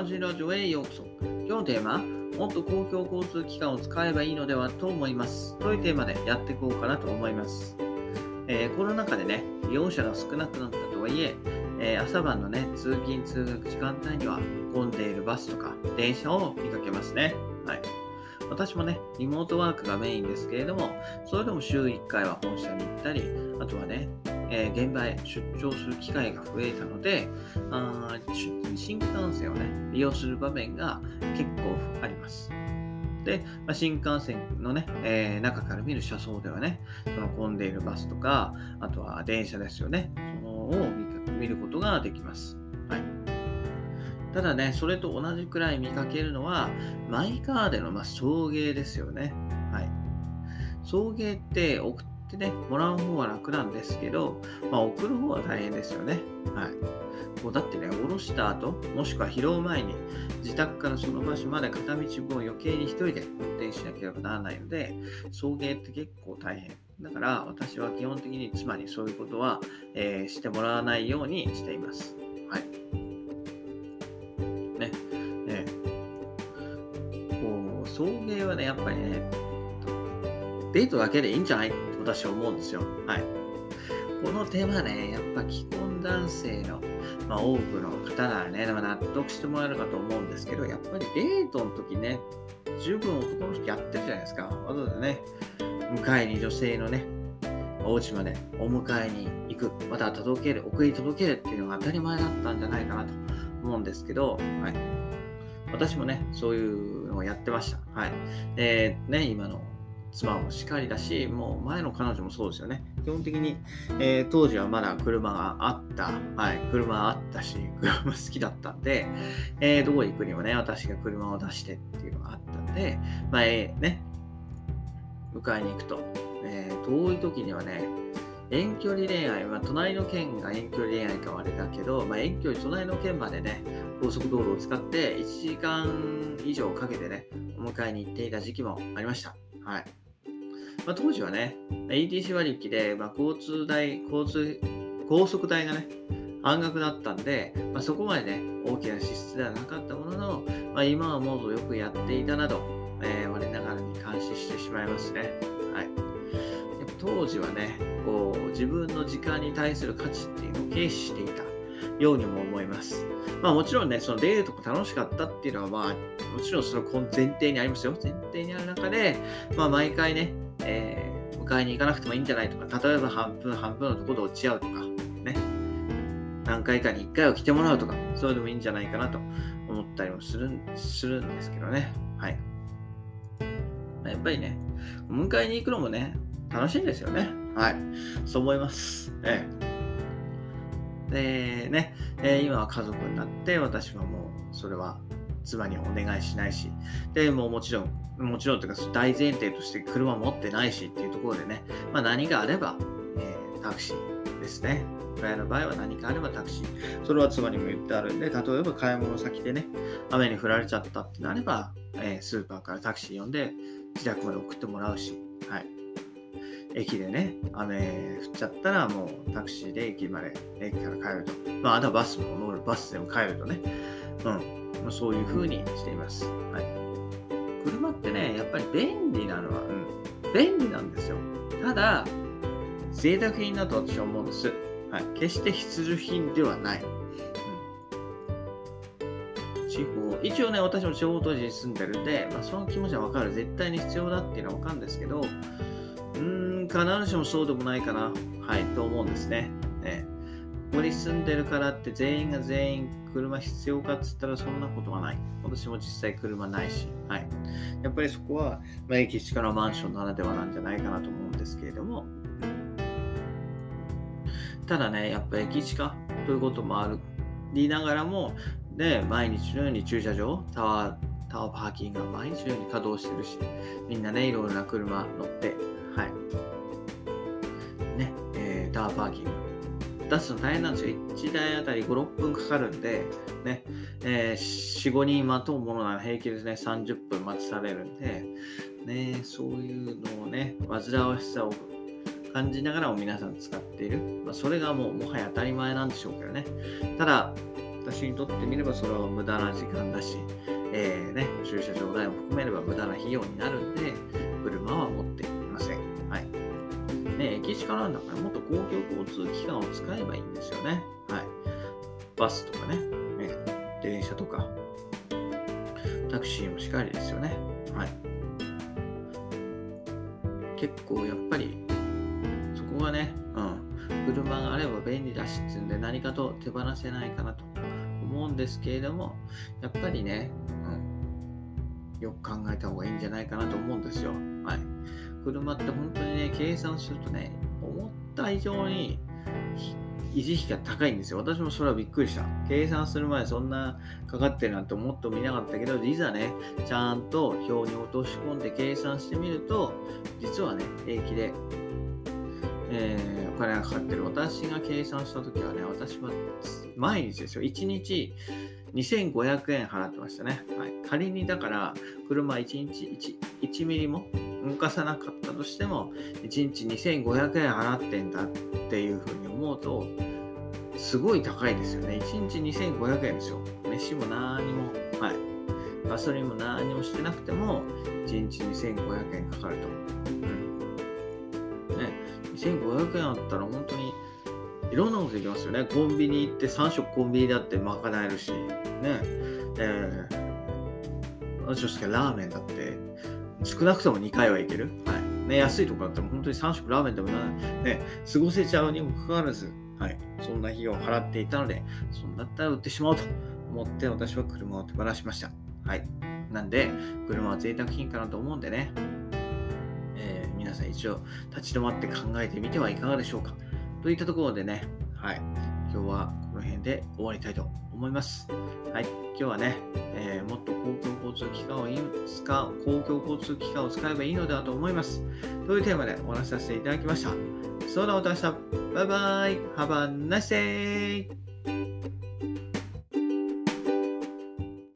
川尻ラジオへようこそ。今日のテーマ、もっと公共交通機関を使えばいいのではと思います。というテーマでやっていこうかなと思います。えー、コロナ禍でね、利用者が少なくなったとはいえ、えー、朝晩のね、通勤・通学時間帯には混んでいるバスとか電車を見かけますね。はい。私もね、リモートワークがメインですけれども、それでも週1回は本社に行ったり、あとはね、えー、現場へ出張する機会が増えたので、あ新幹線をね、利用する場面が結構あります。で、まあ、新幹線のね、えー、中から見る車窓ではね、その混んでいるバスとか、あとは電車ですよね、そのを見ることができます。はい。ただね、それと同じくらい見かけるのは、マイカーでの、まあ、送迎ですよね。はい。送迎って送ってね、もらう方は楽なんですけど、まあ、送る方は大変ですよね。はい。もうだってね、下ろした後、もしくは拾う前に、自宅からその場所まで片道分を余計に一人で運転しなければならないので、送迎って結構大変。だから私は基本的に妻にそういうことは、えー、してもらわないようにしています。はい。送迎はね、やっぱりね、デートだけでいいんじゃない？って私は思うんですよ。はい。この手間ね、やっぱ既婚男性の、まあ、多くの方ならね、納得してもらえるかと思うんですけど、やっぱりデートの時ね、十分男の人やってるじゃないですか。わざわざね、迎えに女性のね、お家までお迎えに行く、また届ける、送り届けるっていうのが当たり前だったんじゃないかなと思うんですけど、はい。私もね、そういうのをやってました。はい。で、ね、今の妻もしかりだし、もう前の彼女もそうですよね。基本的に、えー、当時はまだ車があった、はい、車あったし、車好きだったんで、えー、どこ行くにもね、私が車を出してっていうのがあったんで、まあ、えー、ね、迎えに行くと、え遠い時にはね、遠距離恋愛、まあ、隣の県が遠距離恋愛かはあれだけど、まあ、遠距離、隣の県までね、高速道路を使って1時間以上かけてね、お迎えに行っていた時期もありました。はい。まあ、当時はね、ETC 割引で、まあ、交通代、交通、高速代がね、半額だったんで、まあ、そこまでね、大きな支出ではなかったものの、まあ、今はもっとよくやっていたなど、えー、我ながらに監視してしまいますね。当時はね、こう、自分の時間に対する価値っていうのを軽視していたようにも思います。まあもちろんね、そのデートが楽しかったっていうのは、まあ、もちろんその前提にありますよ。前提にある中で、まあ毎回ね、えー、迎えに行かなくてもいいんじゃないとか、例えば半分半分のところで落ち合うとか、ね、何回かに1回は来てもらうとか、それでもいいんじゃないかなと思ったりもするするんですけどね。はい。やっぱりね、迎えに行くのもね、楽しいんですよね。はい。そう思います。ええ。で、ね、え、今は家族になって、私はもう、それは妻にはお願いしないし、で、ももちろん、もちろんというか大前提として車持ってないしっていうところでね、まあ何があれば、えー、タクシーですね。親の場合は何かあればタクシー。それは妻にも言ってあるんで、例えば買い物先でね、雨に降られちゃったってなれば、えー、スーパーからタクシー呼んで自宅まで送ってもらうし、はい。駅でね、雨降っちゃったらもうタクシーで駅まで、駅から帰ると。まあ、あとはバスも乗る、バスでも帰るとね。うん。まあ、そういう風にしています。はい。車ってね、やっぱり便利なのは、うん、便利なんですよ。ただ、贅沢品だと私は思うんです。はい。決して必需品ではない。うん、地方、一応ね、私も地方都市に住んでるんで、まあ、その気持ちはわかる。絶対に必要だっていうのはわかるんですけど、うん、必ずしもそうでもないかな。はい、と思うんですね。ねここに住んでるからって全員が全員車必要かっつったらそんなことはない。私も実際車ないし、はい。やっぱりそこは、まあ、駅近のマンションならではなんじゃないかなと思うんですけれども、ただね、やっぱ駅近ということもありながらも、で、毎日のように駐車場、タワー、タワーパーキングが毎日のように稼働してるし、みんなね、いろいろな車乗って、はい。パーキング出すの大変なんですよ。1台あたり5、6分かかるんで、ね、えー、4、5人待とうものなら平気ですね、30分待ちされるんで、ね、そういうのをね、煩わしさを感じながらも皆さん使っている。まあ、それがもうもはや当たり前なんでしょうけどね。ただ、私にとってみればそれは無駄な時間だし、えーね、駐車場代も含めれば無駄な費用になるんで、ね、駅近なんだからもっと公共交通機関を使えばいいんですよね。はい。バスとかね、ね電車とか、タクシーもしっかりですよね。はい。結構やっぱり、そこはね、うん、車があれば便利だしっていうんで何かと手放せないかなと思うんですけれども、やっぱりね、うん、よく考えた方がいいんじゃないかなと思うんですよ。車って本当にね、計算するとね、思った以上に維持費が高いんですよ。私もそれはびっくりした。計算する前そんなかかってるなんて思ってもみなかったけど、いざね、ちゃんと表に落とし込んで計算してみると、実はね、平気で、えー、お金がかかってる。私が計算した時はね、私は毎日ですよ。1日2500円払ってましたね。はい、仮にだから、車1日 1, 1ミリも動かさなかったとしても、1日2500円払ってんだっていうふうに思うと、すごい高いですよね。1日2500円ですよ。飯も何も、はい。ガソリンも何もしてなくても、1日2500円かかると。うん。ね、2500円あったら本当にいろんなことできますよね。コンビニ行って3食コンビニだって賄えるし、ね。えー、私としてラーメンだって少なくとも2回はいける。はい。ね、安いとこだったら本当に3食ラーメンでもなね、過ごせちゃうにもかかわらず、はい。そんな費用を払っていたので、そんだったら売ってしまおうと思って私は車を手放しました。はい。なんで、車は贅沢品かなと思うんでね、えー、皆さん一応立ち止まって考えてみてはいかがでしょうか。といったところでね、はい、今日はこの辺で終わりたいと思います。はい、今日はね、えー、もっと公共交通機関か、公共交通機関を使えばいいのではと思います。というテーマでお話しさせていただきました。それではまた明日、バイバイ、Have a nice day!